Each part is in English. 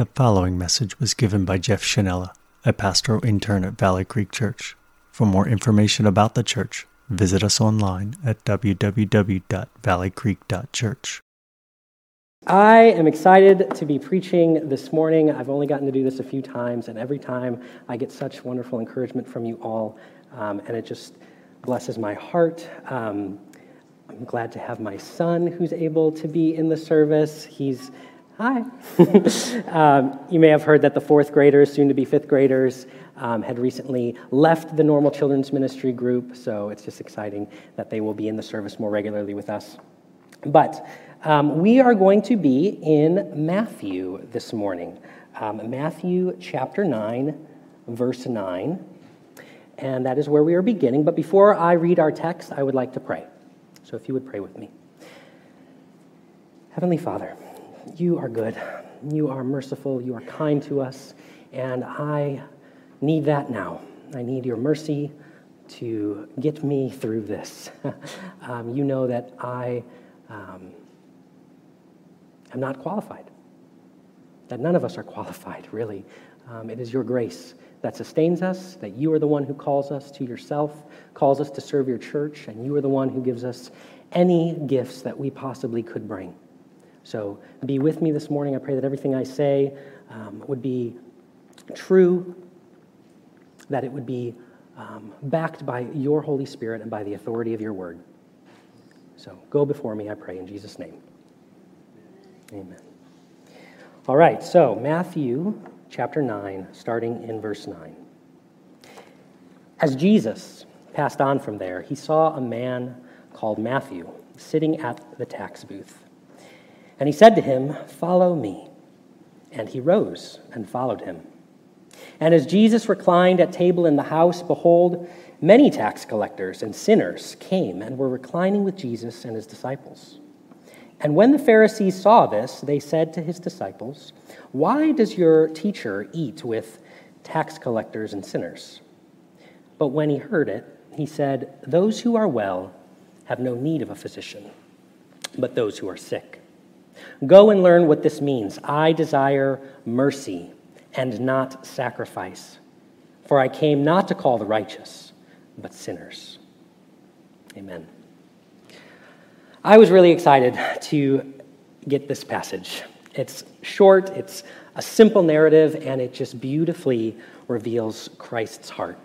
The following message was given by Jeff Schinella, a pastoral intern at Valley Creek Church. For more information about the church, visit us online at www.valleycreek.church. I am excited to be preaching this morning. I've only gotten to do this a few times, and every time I get such wonderful encouragement from you all, um, and it just blesses my heart. Um, I'm glad to have my son who's able to be in the service. He's, hi. um, you may have heard that the fourth graders, soon to be fifth graders, um, had recently left the normal children's ministry group, so it's just exciting that they will be in the service more regularly with us. But um, we are going to be in Matthew this morning. Um, Matthew chapter 9, verse 9. And that is where we are beginning. But before I read our text, I would like to pray. So if you would pray with me. Heavenly Father, you are good. You are merciful. You are kind to us. And I need that now. I need your mercy to get me through this. um, you know that I. Um, am not qualified. That none of us are qualified, really. Um, it is your grace that sustains us, that you are the one who calls us to yourself, calls us to serve your church, and you are the one who gives us any gifts that we possibly could bring. So be with me this morning. I pray that everything I say um, would be true, that it would be um, backed by your Holy Spirit and by the authority of your word. So go before me, I pray, in Jesus' name. Amen. All right, so Matthew chapter 9, starting in verse 9. As Jesus passed on from there, he saw a man called Matthew sitting at the tax booth. And he said to him, Follow me. And he rose and followed him. And as Jesus reclined at table in the house, behold, many tax collectors and sinners came and were reclining with Jesus and his disciples. And when the Pharisees saw this, they said to his disciples, Why does your teacher eat with tax collectors and sinners? But when he heard it, he said, Those who are well have no need of a physician, but those who are sick. Go and learn what this means. I desire mercy and not sacrifice, for I came not to call the righteous, but sinners. Amen. I was really excited to get this passage. It's short, it's a simple narrative, and it just beautifully reveals Christ's heart.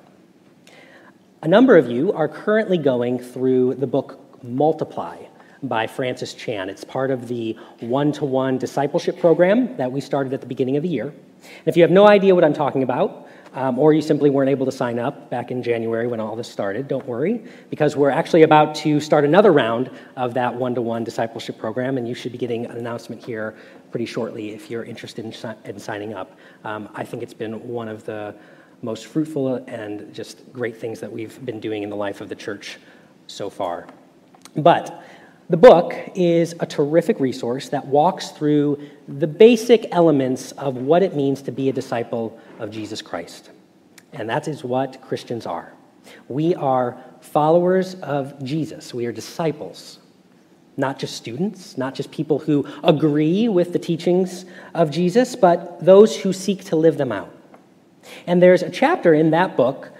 A number of you are currently going through the book Multiply by Francis Chan. It's part of the one to one discipleship program that we started at the beginning of the year. And if you have no idea what I'm talking about, um, or you simply weren't able to sign up back in January when all this started, don't worry, because we're actually about to start another round of that one to one discipleship program, and you should be getting an announcement here pretty shortly if you're interested in, in signing up. Um, I think it's been one of the most fruitful and just great things that we've been doing in the life of the church so far. But the book is a terrific resource that walks through the basic elements of what it means to be a disciple of Jesus Christ. And that is what Christians are. We are followers of Jesus, we are disciples, not just students, not just people who agree with the teachings of Jesus, but those who seek to live them out. And there's a chapter in that book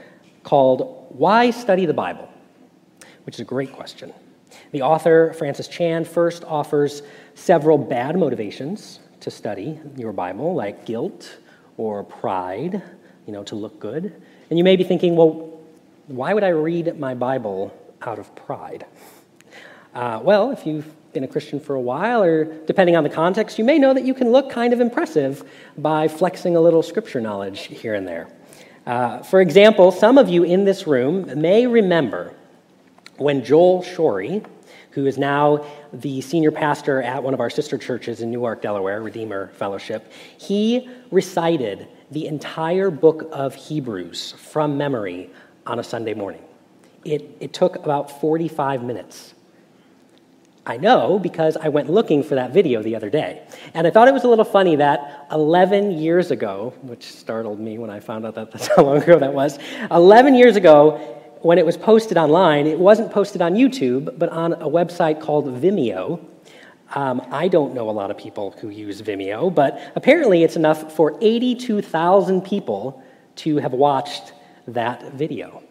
called Why Study the Bible, which is a great question. The author, Francis Chan, first offers several bad motivations to study your Bible, like guilt or pride, you know, to look good. And you may be thinking, well, why would I read my Bible out of pride? Uh, well, if you've been a Christian for a while, or depending on the context, you may know that you can look kind of impressive by flexing a little scripture knowledge here and there. Uh, for example, some of you in this room may remember when Joel Shorey, who is now the senior pastor at one of our sister churches in Newark, Delaware, Redeemer Fellowship, he recited the entire book of Hebrews from memory on a Sunday morning. It, it took about 45 minutes. I know because I went looking for that video the other day. And I thought it was a little funny that 11 years ago, which startled me when I found out that that's how long ago that was, 11 years ago, when it was posted online, it wasn't posted on YouTube, but on a website called Vimeo. Um, I don't know a lot of people who use Vimeo, but apparently it's enough for 82,000 people to have watched that video.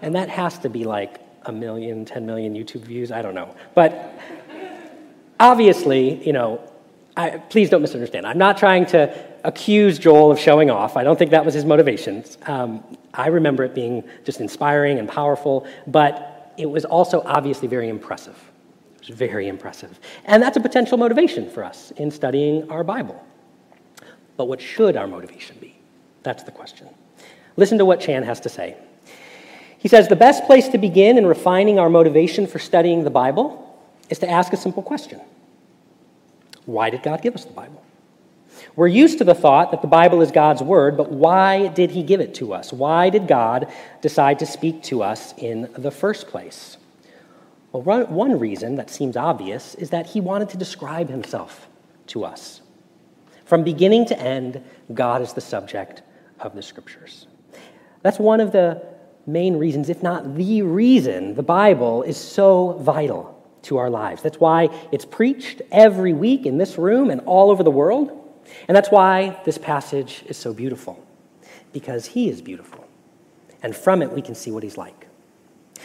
And that has to be like a million, 10 million YouTube views, I don't know. But obviously, you know, I, please don't misunderstand. I'm not trying to accuse Joel of showing off. I don't think that was his motivation. Um, I remember it being just inspiring and powerful, but it was also obviously very impressive. It was very impressive. And that's a potential motivation for us in studying our Bible. But what should our motivation be? That's the question. Listen to what Chan has to say. He says the best place to begin in refining our motivation for studying the Bible is to ask a simple question Why did God give us the Bible? We're used to the thought that the Bible is God's word, but why did he give it to us? Why did God decide to speak to us in the first place? Well, one reason that seems obvious is that he wanted to describe himself to us. From beginning to end, God is the subject of the scriptures. That's one of the main reasons, if not the reason, the Bible is so vital to our lives. That's why it's preached every week in this room and all over the world. And that's why this passage is so beautiful, because he is beautiful. And from it, we can see what he's like.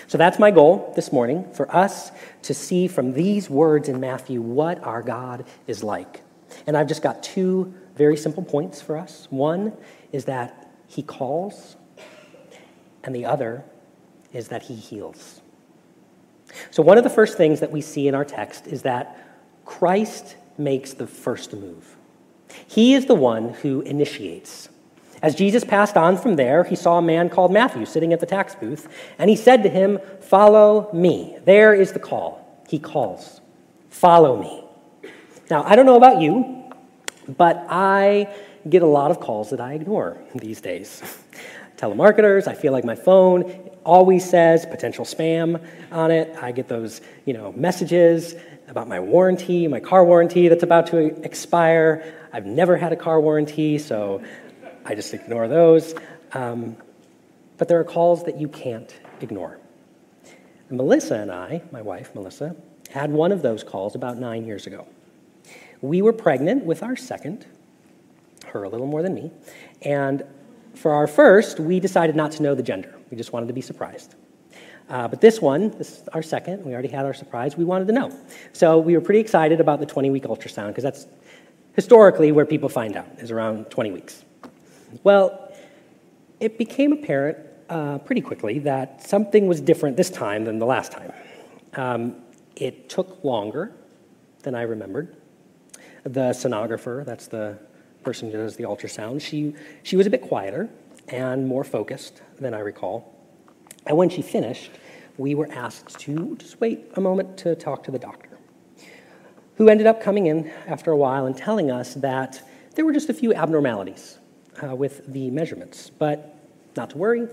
So that's my goal this morning for us to see from these words in Matthew what our God is like. And I've just got two very simple points for us. One is that he calls, and the other is that he heals. So, one of the first things that we see in our text is that Christ makes the first move. He is the one who initiates. As Jesus passed on from there, he saw a man called Matthew sitting at the tax booth, and he said to him, Follow me. There is the call. He calls, Follow me. Now, I don't know about you, but I get a lot of calls that I ignore these days. Telemarketers, I feel like my phone always says potential spam on it. I get those, you know, messages about my warranty, my car warranty that's about to expire. I've never had a car warranty, so I just ignore those. Um, but there are calls that you can't ignore. And Melissa and I, my wife, Melissa, had one of those calls about nine years ago. We were pregnant with our second, her a little more than me, and for our first, we decided not to know the gender. We just wanted to be surprised. Uh, but this one, this is our second, we already had our surprise, we wanted to know. So we were pretty excited about the 20 week ultrasound because that's historically where people find out, is around 20 weeks. Well, it became apparent uh, pretty quickly that something was different this time than the last time. Um, it took longer than I remembered. The sonographer, that's the person who does the ultrasound, she, she was a bit quieter and more focused than I recall. And when she finished, we were asked to just wait a moment to talk to the doctor, who ended up coming in after a while and telling us that there were just a few abnormalities uh, with the measurements, but not to worry.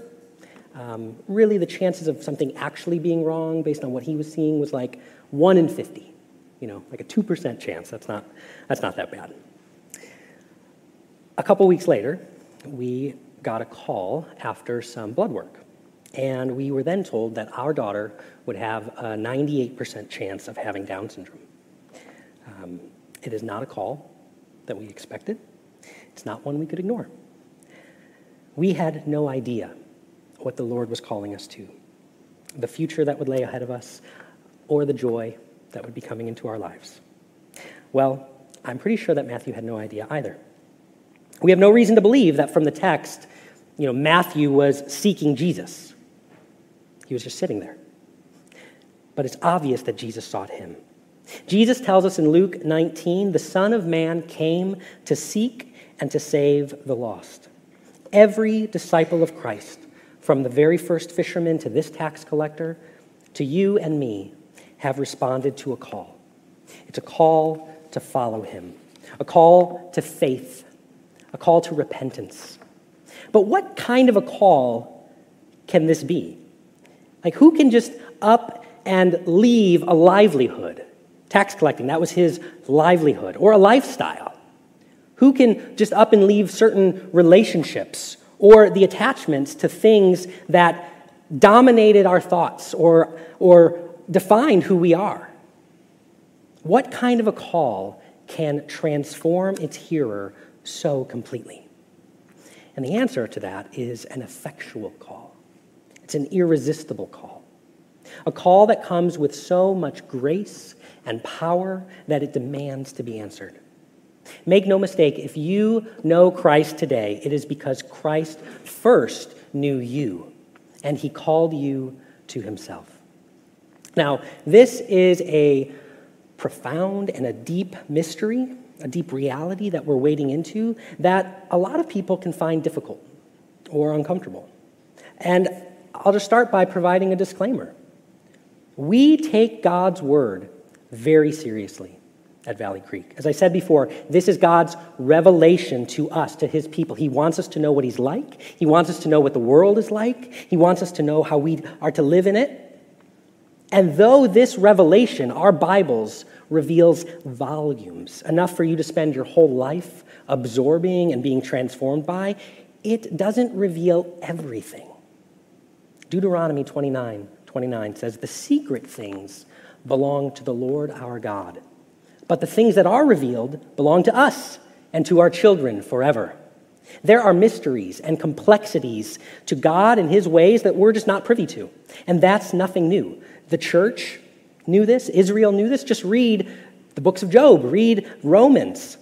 Um, really, the chances of something actually being wrong based on what he was seeing was like 1 in 50, you know, like a 2% chance. That's not, that's not that bad. A couple weeks later, we got a call after some blood work. And we were then told that our daughter would have a 98% chance of having Down syndrome. Um, it is not a call that we expected. It's not one we could ignore. We had no idea what the Lord was calling us to, the future that would lay ahead of us, or the joy that would be coming into our lives. Well, I'm pretty sure that Matthew had no idea either. We have no reason to believe that from the text, you know, Matthew was seeking Jesus. He was just sitting there. But it's obvious that Jesus sought him. Jesus tells us in Luke 19 the Son of Man came to seek and to save the lost. Every disciple of Christ, from the very first fisherman to this tax collector, to you and me, have responded to a call. It's a call to follow him, a call to faith, a call to repentance. But what kind of a call can this be? Like, who can just up and leave a livelihood? Tax collecting, that was his livelihood, or a lifestyle. Who can just up and leave certain relationships or the attachments to things that dominated our thoughts or, or defined who we are? What kind of a call can transform its hearer so completely? And the answer to that is an effectual call. It's an irresistible call. A call that comes with so much grace and power that it demands to be answered. Make no mistake, if you know Christ today, it is because Christ first knew you and he called you to himself. Now, this is a profound and a deep mystery, a deep reality that we're wading into that a lot of people can find difficult or uncomfortable. And I'll just start by providing a disclaimer. We take God's word very seriously at Valley Creek. As I said before, this is God's revelation to us, to his people. He wants us to know what he's like, he wants us to know what the world is like, he wants us to know how we are to live in it. And though this revelation, our Bibles, reveals volumes, enough for you to spend your whole life absorbing and being transformed by, it doesn't reveal everything. Deuteronomy 29 29 says, The secret things belong to the Lord our God, but the things that are revealed belong to us and to our children forever. There are mysteries and complexities to God and His ways that we're just not privy to. And that's nothing new. The church knew this, Israel knew this. Just read the books of Job, read Romans.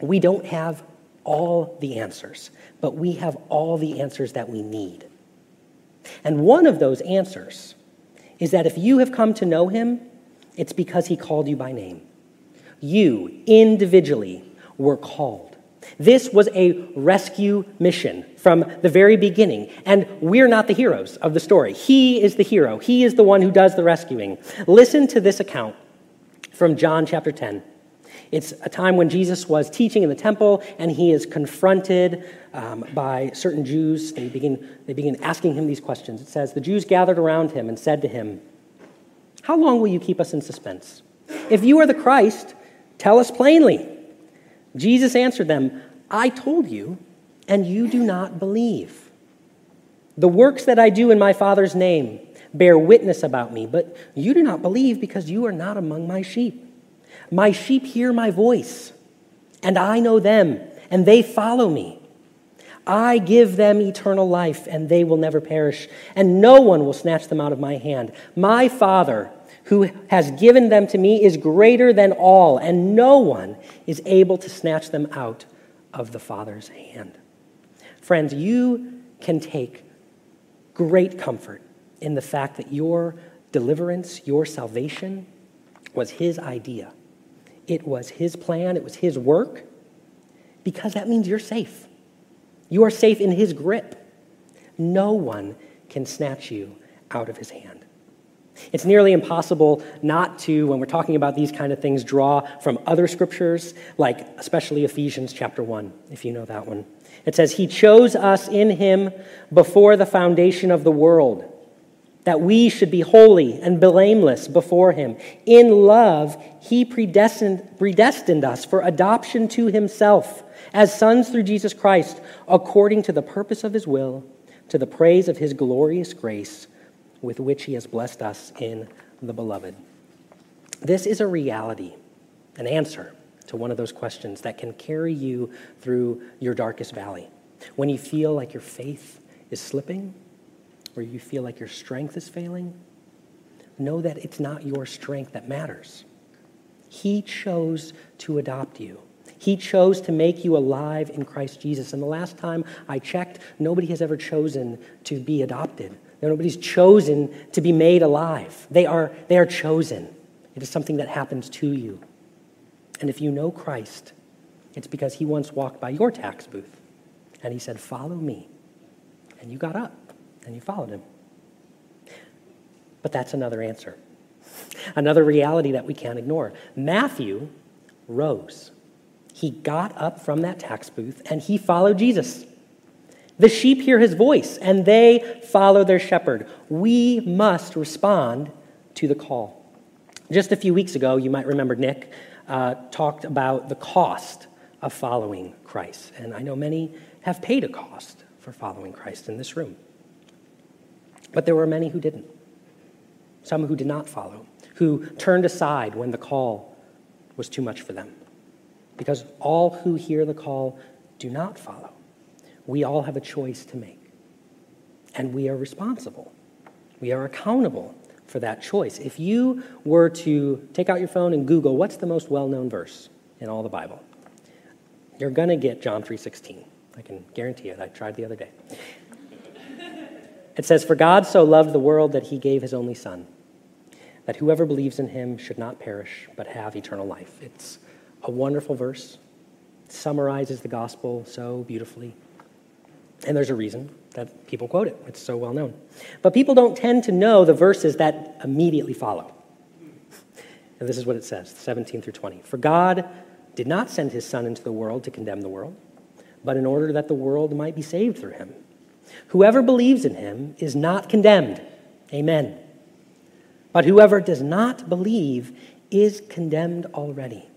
We don't have all the answers, but we have all the answers that we need. And one of those answers is that if you have come to know Him, it's because He called you by name. You individually were called. This was a rescue mission from the very beginning, and we're not the heroes of the story. He is the hero, He is the one who does the rescuing. Listen to this account from John chapter 10. It's a time when Jesus was teaching in the temple, and he is confronted um, by certain Jews. They begin, they begin asking him these questions. It says, The Jews gathered around him and said to him, How long will you keep us in suspense? If you are the Christ, tell us plainly. Jesus answered them, I told you, and you do not believe. The works that I do in my Father's name bear witness about me, but you do not believe because you are not among my sheep. My sheep hear my voice, and I know them, and they follow me. I give them eternal life, and they will never perish, and no one will snatch them out of my hand. My Father, who has given them to me is greater than all, and no one is able to snatch them out of the Father's hand. Friends, you can take great comfort in the fact that your deliverance, your salvation, was His idea. It was His plan, it was His work, because that means you're safe. You are safe in His grip. No one can snatch you out of His hand. It's nearly impossible not to, when we're talking about these kind of things, draw from other scriptures, like especially Ephesians chapter 1, if you know that one. It says, He chose us in Him before the foundation of the world, that we should be holy and blameless before Him. In love, He predestined, predestined us for adoption to Himself as sons through Jesus Christ, according to the purpose of His will, to the praise of His glorious grace with which he has blessed us in the beloved. This is a reality, an answer to one of those questions that can carry you through your darkest valley. When you feel like your faith is slipping, or you feel like your strength is failing, know that it's not your strength that matters. He chose to adopt you. He chose to make you alive in Christ Jesus. And the last time I checked, nobody has ever chosen to be adopted. Nobody's chosen to be made alive. They are, they are chosen. It is something that happens to you. And if you know Christ, it's because he once walked by your tax booth and he said, Follow me. And you got up and you followed him. But that's another answer, another reality that we can't ignore. Matthew rose. He got up from that tax booth and he followed Jesus. The sheep hear his voice and they follow their shepherd. We must respond to the call. Just a few weeks ago, you might remember Nick uh, talked about the cost of following Christ. And I know many have paid a cost for following Christ in this room. But there were many who didn't. Some who did not follow, who turned aside when the call was too much for them. Because all who hear the call do not follow. We all have a choice to make. And we are responsible. We are accountable for that choice. If you were to take out your phone and Google what's the most well-known verse in all the Bible, you're going to get John 3:16. I can guarantee it. I tried the other day. It says, For God so loved the world that he gave his only Son, that whoever believes in him should not perish, but have eternal life. It's a wonderful verse. It summarizes the gospel so beautifully. And there's a reason that people quote it. It's so well known. But people don't tend to know the verses that immediately follow. And this is what it says 17 through 20. For God did not send his Son into the world to condemn the world, but in order that the world might be saved through him. Whoever believes in him is not condemned. Amen. But whoever does not believe is condemned already,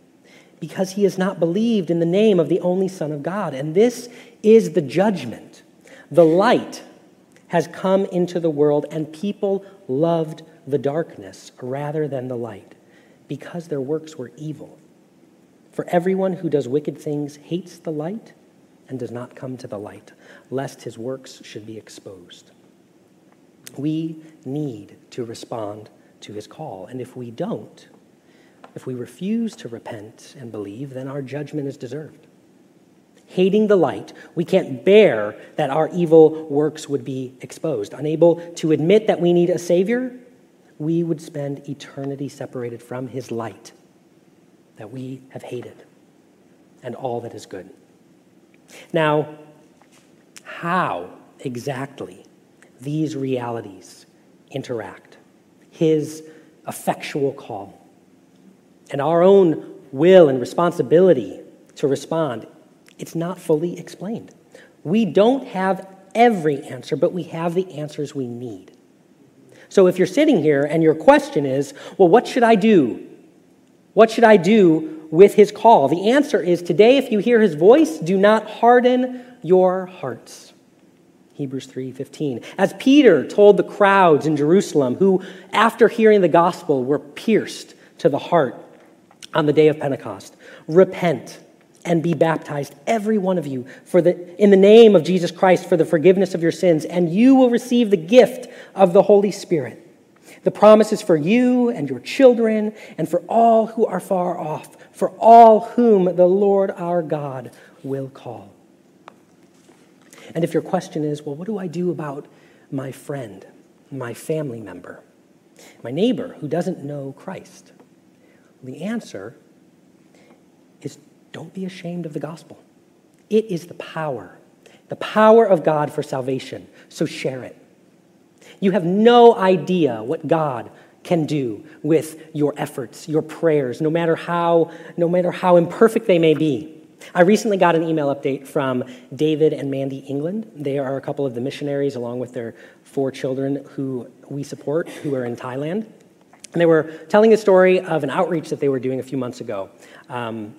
because he has not believed in the name of the only Son of God. And this is the judgment. The light has come into the world, and people loved the darkness rather than the light, because their works were evil. For everyone who does wicked things hates the light and does not come to the light, lest his works should be exposed. We need to respond to his call, and if we don't, if we refuse to repent and believe, then our judgment is deserved. Hating the light, we can't bear that our evil works would be exposed. Unable to admit that we need a Savior, we would spend eternity separated from His light that we have hated and all that is good. Now, how exactly these realities interact, his effectual call, and our own will and responsibility to respond, it's not fully explained. We don't have every answer, but we have the answers we need. So if you're sitting here and your question is, well, what should I do? What should I do with his call? The answer is today, if you hear his voice, do not harden your hearts. Hebrews 3:15. As Peter told the crowds in Jerusalem who after hearing the gospel were pierced to the heart on the day of Pentecost, repent and be baptized every one of you for the in the name of Jesus Christ for the forgiveness of your sins and you will receive the gift of the Holy Spirit. The promise is for you and your children and for all who are far off for all whom the Lord our God will call. And if your question is, well, what do I do about my friend, my family member, my neighbor who doesn't know Christ? The answer is don't be ashamed of the gospel. It is the power, the power of God for salvation. So share it. You have no idea what God can do with your efforts, your prayers, no matter how, no matter how imperfect they may be. I recently got an email update from David and Mandy England. They are a couple of the missionaries, along with their four children, who we support, who are in Thailand. And they were telling a story of an outreach that they were doing a few months ago. Um,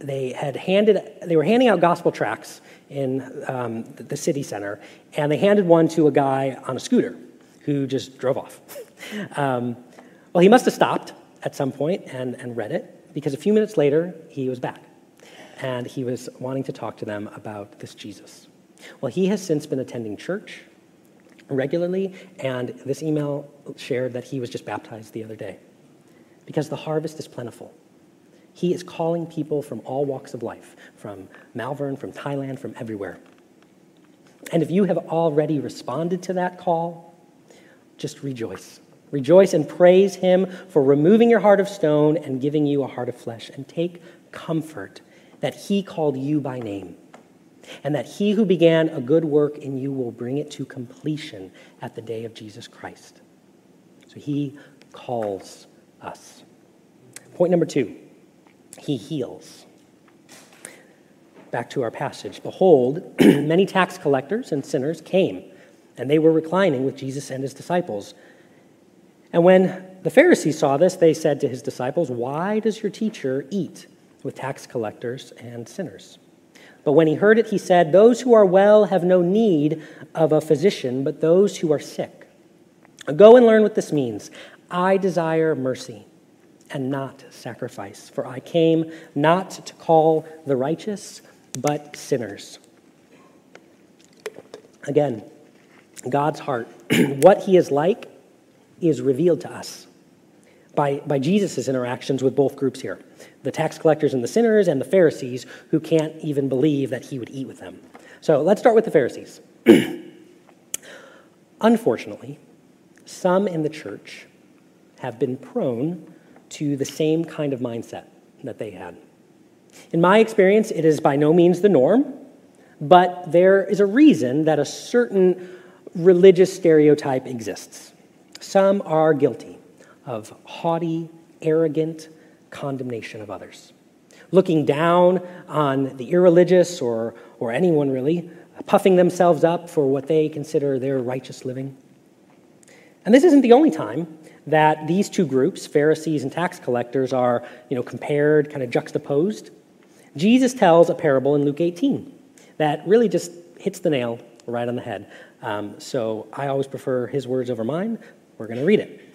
they had handed, they were handing out gospel tracts in um, the city center, and they handed one to a guy on a scooter who just drove off. Um, well, he must have stopped at some point and, and read it because a few minutes later he was back and he was wanting to talk to them about this Jesus. Well, he has since been attending church regularly, and this email shared that he was just baptized the other day because the harvest is plentiful. He is calling people from all walks of life, from Malvern, from Thailand, from everywhere. And if you have already responded to that call, just rejoice. Rejoice and praise him for removing your heart of stone and giving you a heart of flesh. And take comfort that he called you by name, and that he who began a good work in you will bring it to completion at the day of Jesus Christ. So he calls us. Point number two he heals. Back to our passage. Behold, many tax collectors and sinners came, and they were reclining with Jesus and his disciples. And when the Pharisees saw this, they said to his disciples, Why does your teacher eat with tax collectors and sinners? But when he heard it, he said, Those who are well have no need of a physician, but those who are sick. Go and learn what this means. I desire mercy and not sacrifice, for I came not to call the righteous, but sinners. Again, God's heart, what he is like, is revealed to us by, by Jesus' interactions with both groups here the tax collectors and the sinners, and the Pharisees, who can't even believe that he would eat with them. So let's start with the Pharisees. Unfortunately, some in the church have been prone to the same kind of mindset that they had. In my experience, it is by no means the norm, but there is a reason that a certain religious stereotype exists. Some are guilty of haughty, arrogant condemnation of others, looking down on the irreligious or, or anyone really, puffing themselves up for what they consider their righteous living. And this isn't the only time that these two groups, Pharisees and tax collectors, are you know, compared, kind of juxtaposed. Jesus tells a parable in Luke 18 that really just hits the nail right on the head. Um, so I always prefer his words over mine. We're going to read it.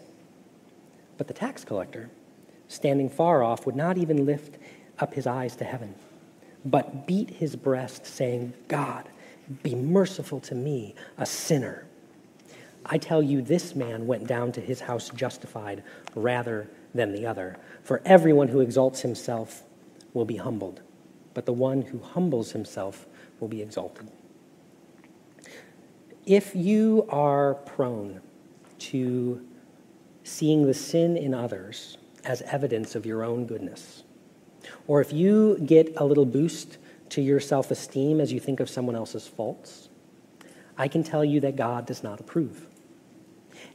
But the tax collector, standing far off, would not even lift up his eyes to heaven, but beat his breast, saying, God, be merciful to me, a sinner. I tell you, this man went down to his house justified rather than the other. For everyone who exalts himself will be humbled, but the one who humbles himself will be exalted. If you are prone to seeing the sin in others as evidence of your own goodness, or if you get a little boost to your self esteem as you think of someone else's faults, I can tell you that God does not approve.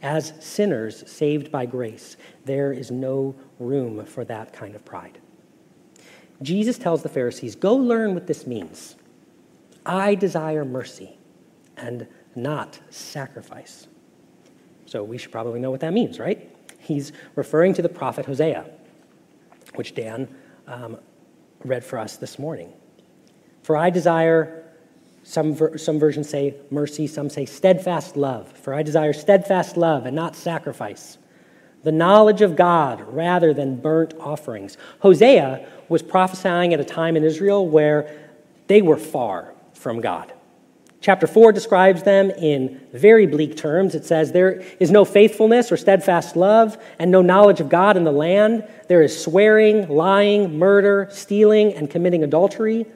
As sinners saved by grace, there is no room for that kind of pride. Jesus tells the Pharisees, Go learn what this means. I desire mercy and not sacrifice. So we should probably know what that means, right? He's referring to the prophet Hosea, which Dan um, read for us this morning. For I desire some, ver- some versions say mercy, some say steadfast love. For I desire steadfast love and not sacrifice. The knowledge of God rather than burnt offerings. Hosea was prophesying at a time in Israel where they were far from God. Chapter 4 describes them in very bleak terms. It says, There is no faithfulness or steadfast love, and no knowledge of God in the land. There is swearing, lying, murder, stealing, and committing adultery.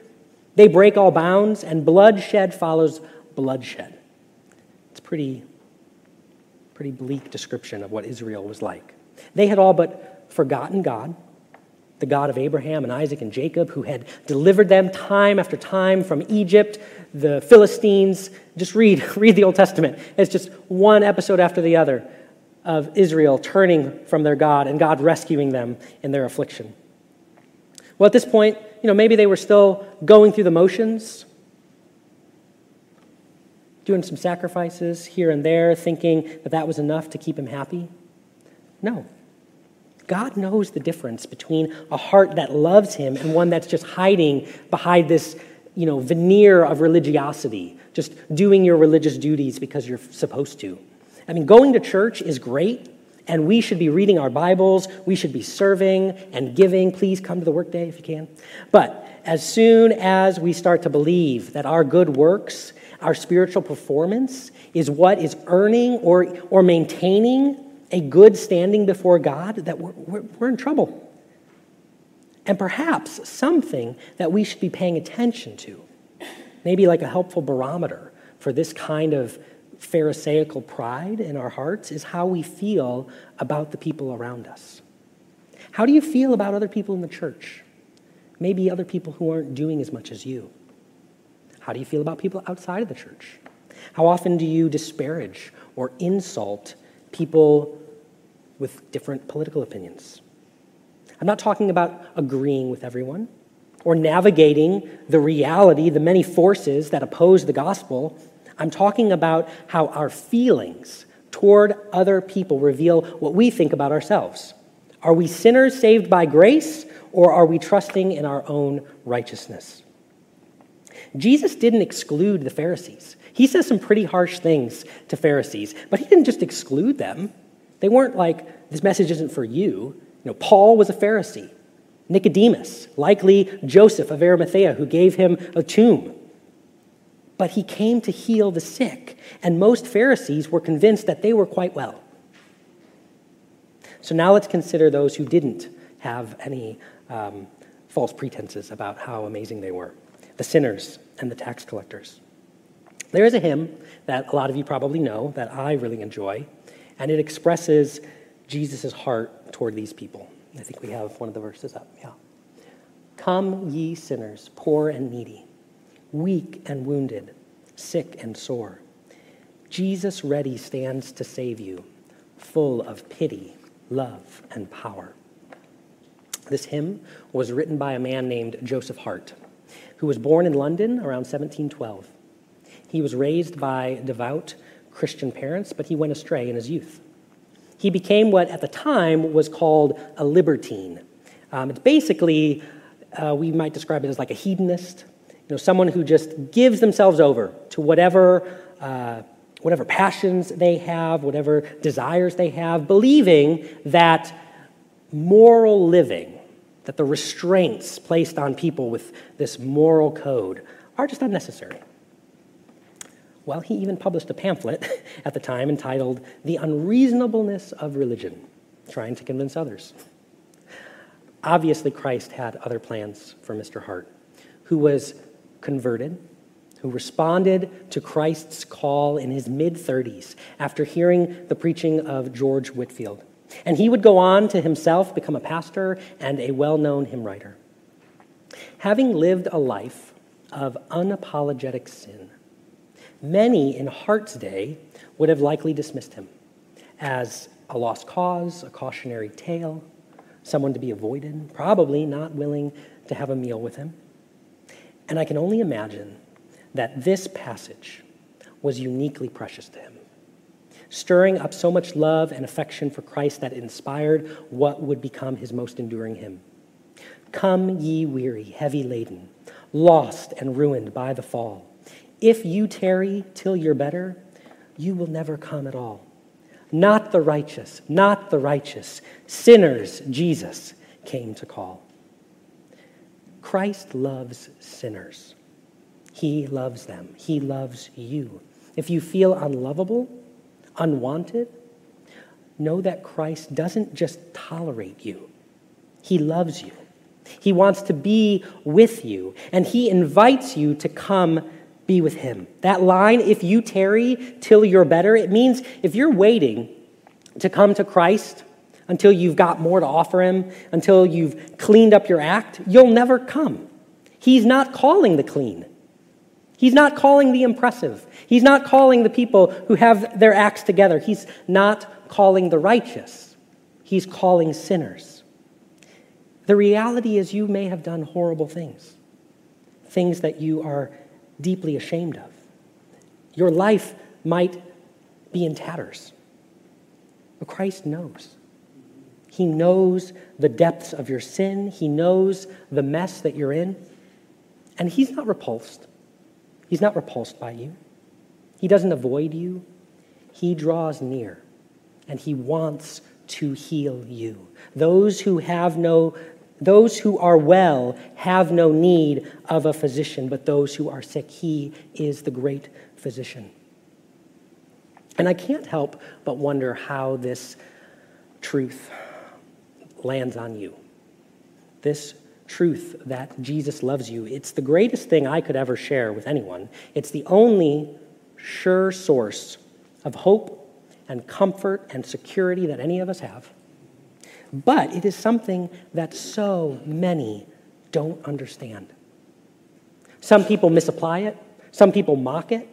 They break all bounds, and bloodshed follows bloodshed. It's a pretty, pretty bleak description of what Israel was like. They had all but forgotten God, the God of Abraham and Isaac and Jacob, who had delivered them time after time from Egypt, the Philistines. Just read, read the Old Testament. It's just one episode after the other of Israel turning from their God and God rescuing them in their affliction. Well, at this point, you know, maybe they were still going through the motions, doing some sacrifices here and there, thinking that that was enough to keep him happy. No. God knows the difference between a heart that loves him and one that's just hiding behind this, you know, veneer of religiosity, just doing your religious duties because you're supposed to. I mean, going to church is great, and we should be reading our Bibles. We should be serving and giving. Please come to the workday if you can. But as soon as we start to believe that our good works, our spiritual performance, is what is earning or, or maintaining a good standing before God, that we're, we're, we're in trouble. And perhaps something that we should be paying attention to, maybe like a helpful barometer for this kind of Pharisaical pride in our hearts is how we feel about the people around us. How do you feel about other people in the church? Maybe other people who aren't doing as much as you. How do you feel about people outside of the church? How often do you disparage or insult people with different political opinions. I'm not talking about agreeing with everyone or navigating the reality, the many forces that oppose the gospel. I'm talking about how our feelings toward other people reveal what we think about ourselves. Are we sinners saved by grace, or are we trusting in our own righteousness? Jesus didn't exclude the Pharisees. He says some pretty harsh things to Pharisees, but he didn't just exclude them. They weren't like, this message isn't for you. You know, Paul was a Pharisee. Nicodemus, likely Joseph of Arimathea, who gave him a tomb. But he came to heal the sick, and most Pharisees were convinced that they were quite well. So now let's consider those who didn't have any um, false pretenses about how amazing they were the sinners and the tax collectors. There is a hymn that a lot of you probably know that I really enjoy, and it expresses Jesus' heart toward these people. I think we have one of the verses up. Yeah. Come, ye sinners, poor and needy, weak and wounded, sick and sore. Jesus ready stands to save you, full of pity, love, and power. This hymn was written by a man named Joseph Hart, who was born in London around 1712. He was raised by devout Christian parents, but he went astray in his youth. He became what at the time was called a libertine. Um, it's basically, uh, we might describe it as like a hedonist, you know, someone who just gives themselves over to whatever, uh, whatever passions they have, whatever desires they have, believing that moral living, that the restraints placed on people with this moral code are just unnecessary. Well, he even published a pamphlet at the time entitled The Unreasonableness of Religion, trying to convince others. Obviously, Christ had other plans for Mr. Hart, who was converted, who responded to Christ's call in his mid 30s after hearing the preaching of George Whitefield. And he would go on to himself become a pastor and a well known hymn writer. Having lived a life of unapologetic sin, Many in Hart's day would have likely dismissed him as a lost cause, a cautionary tale, someone to be avoided, probably not willing to have a meal with him. And I can only imagine that this passage was uniquely precious to him, stirring up so much love and affection for Christ that inspired what would become his most enduring hymn. Come, ye weary, heavy laden, lost and ruined by the fall. If you tarry till you're better, you will never come at all. Not the righteous, not the righteous. Sinners, Jesus came to call. Christ loves sinners. He loves them. He loves you. If you feel unlovable, unwanted, know that Christ doesn't just tolerate you, He loves you. He wants to be with you, and He invites you to come be with him. That line, if you tarry till you're better, it means if you're waiting to come to Christ until you've got more to offer him, until you've cleaned up your act, you'll never come. He's not calling the clean. He's not calling the impressive. He's not calling the people who have their acts together. He's not calling the righteous. He's calling sinners. The reality is, you may have done horrible things, things that you are deeply ashamed of. Your life might be in tatters. But Christ knows. He knows the depths of your sin, He knows the mess that you're in. And He's not repulsed. He's not repulsed by you. He doesn't avoid you. He draws near and He wants to heal you. Those who have no those who are well have no need of a physician, but those who are sick, he is the great physician. And I can't help but wonder how this truth lands on you. This truth that Jesus loves you. It's the greatest thing I could ever share with anyone. It's the only sure source of hope and comfort and security that any of us have. But it is something that so many don't understand. Some people misapply it, some people mock it.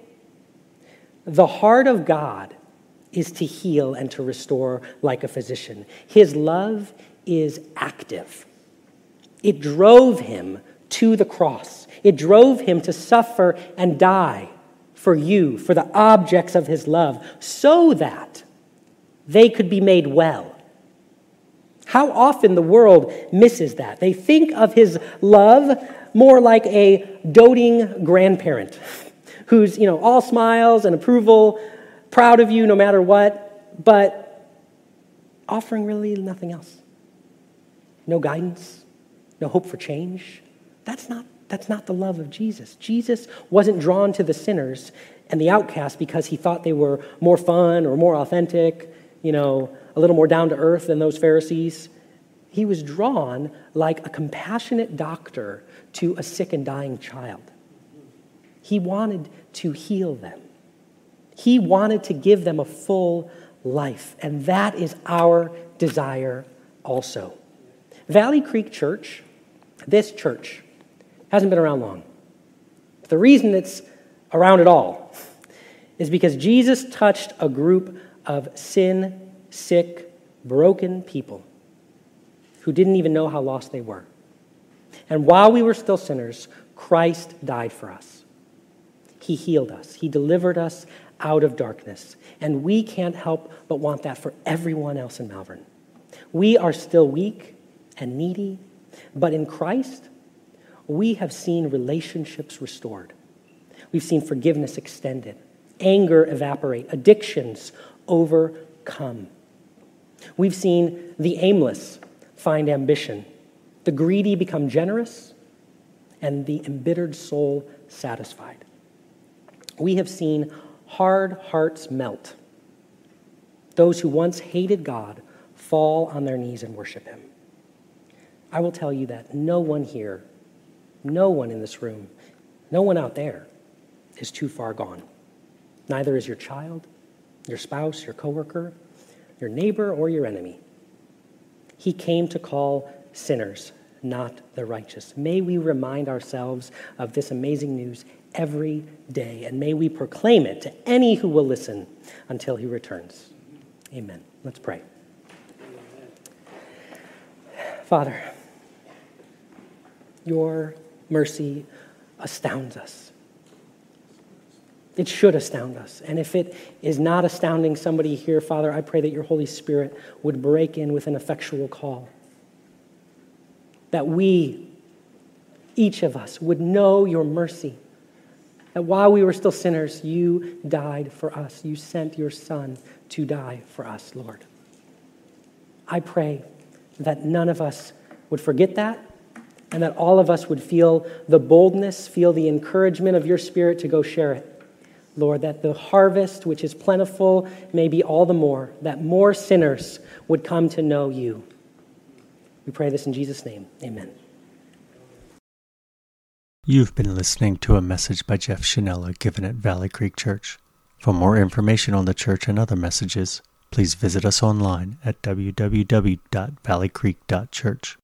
The heart of God is to heal and to restore like a physician. His love is active. It drove him to the cross. It drove him to suffer and die for you, for the objects of his love, so that they could be made well. How often the world misses that. They think of his love more like a doting grandparent who's, you know, all smiles and approval, proud of you no matter what, but offering really nothing else. No guidance, no hope for change. That's not, that's not the love of Jesus. Jesus wasn't drawn to the sinners and the outcasts because he thought they were more fun or more authentic, you know, a little more down to earth than those Pharisees. He was drawn like a compassionate doctor to a sick and dying child. He wanted to heal them. He wanted to give them a full life, and that is our desire also. Valley Creek Church, this church, hasn't been around long. The reason it's around at all is because Jesus touched a group of sin, sick, broken people who didn't even know how lost they were. And while we were still sinners, Christ died for us. He healed us, He delivered us out of darkness. And we can't help but want that for everyone else in Malvern. We are still weak and needy, but in Christ, we have seen relationships restored. We've seen forgiveness extended, anger evaporate, addictions overcome. We've seen the aimless find ambition, the greedy become generous, and the embittered soul satisfied. We have seen hard hearts melt. Those who once hated God fall on their knees and worship Him. I will tell you that no one here, no one in this room, no one out there is too far gone. Neither is your child, your spouse, your coworker, your neighbor, or your enemy. He came to call sinners, not the righteous. May we remind ourselves of this amazing news every day, and may we proclaim it to any who will listen until he returns. Amen. Let's pray. Father, your mercy astounds us. It should astound us. And if it is not astounding somebody here, Father, I pray that your Holy Spirit would break in with an effectual call. That we, each of us, would know your mercy. That while we were still sinners, you died for us. You sent your Son to die for us, Lord. I pray that none of us would forget that and that all of us would feel the boldness, feel the encouragement of your Spirit to go share it. Lord, that the harvest, which is plentiful, may be all the more, that more sinners would come to know you. We pray this in Jesus' name. Amen. You've been listening to a message by Jeff Schinella given at Valley Creek Church. For more information on the church and other messages, please visit us online at www.valleycreek.church.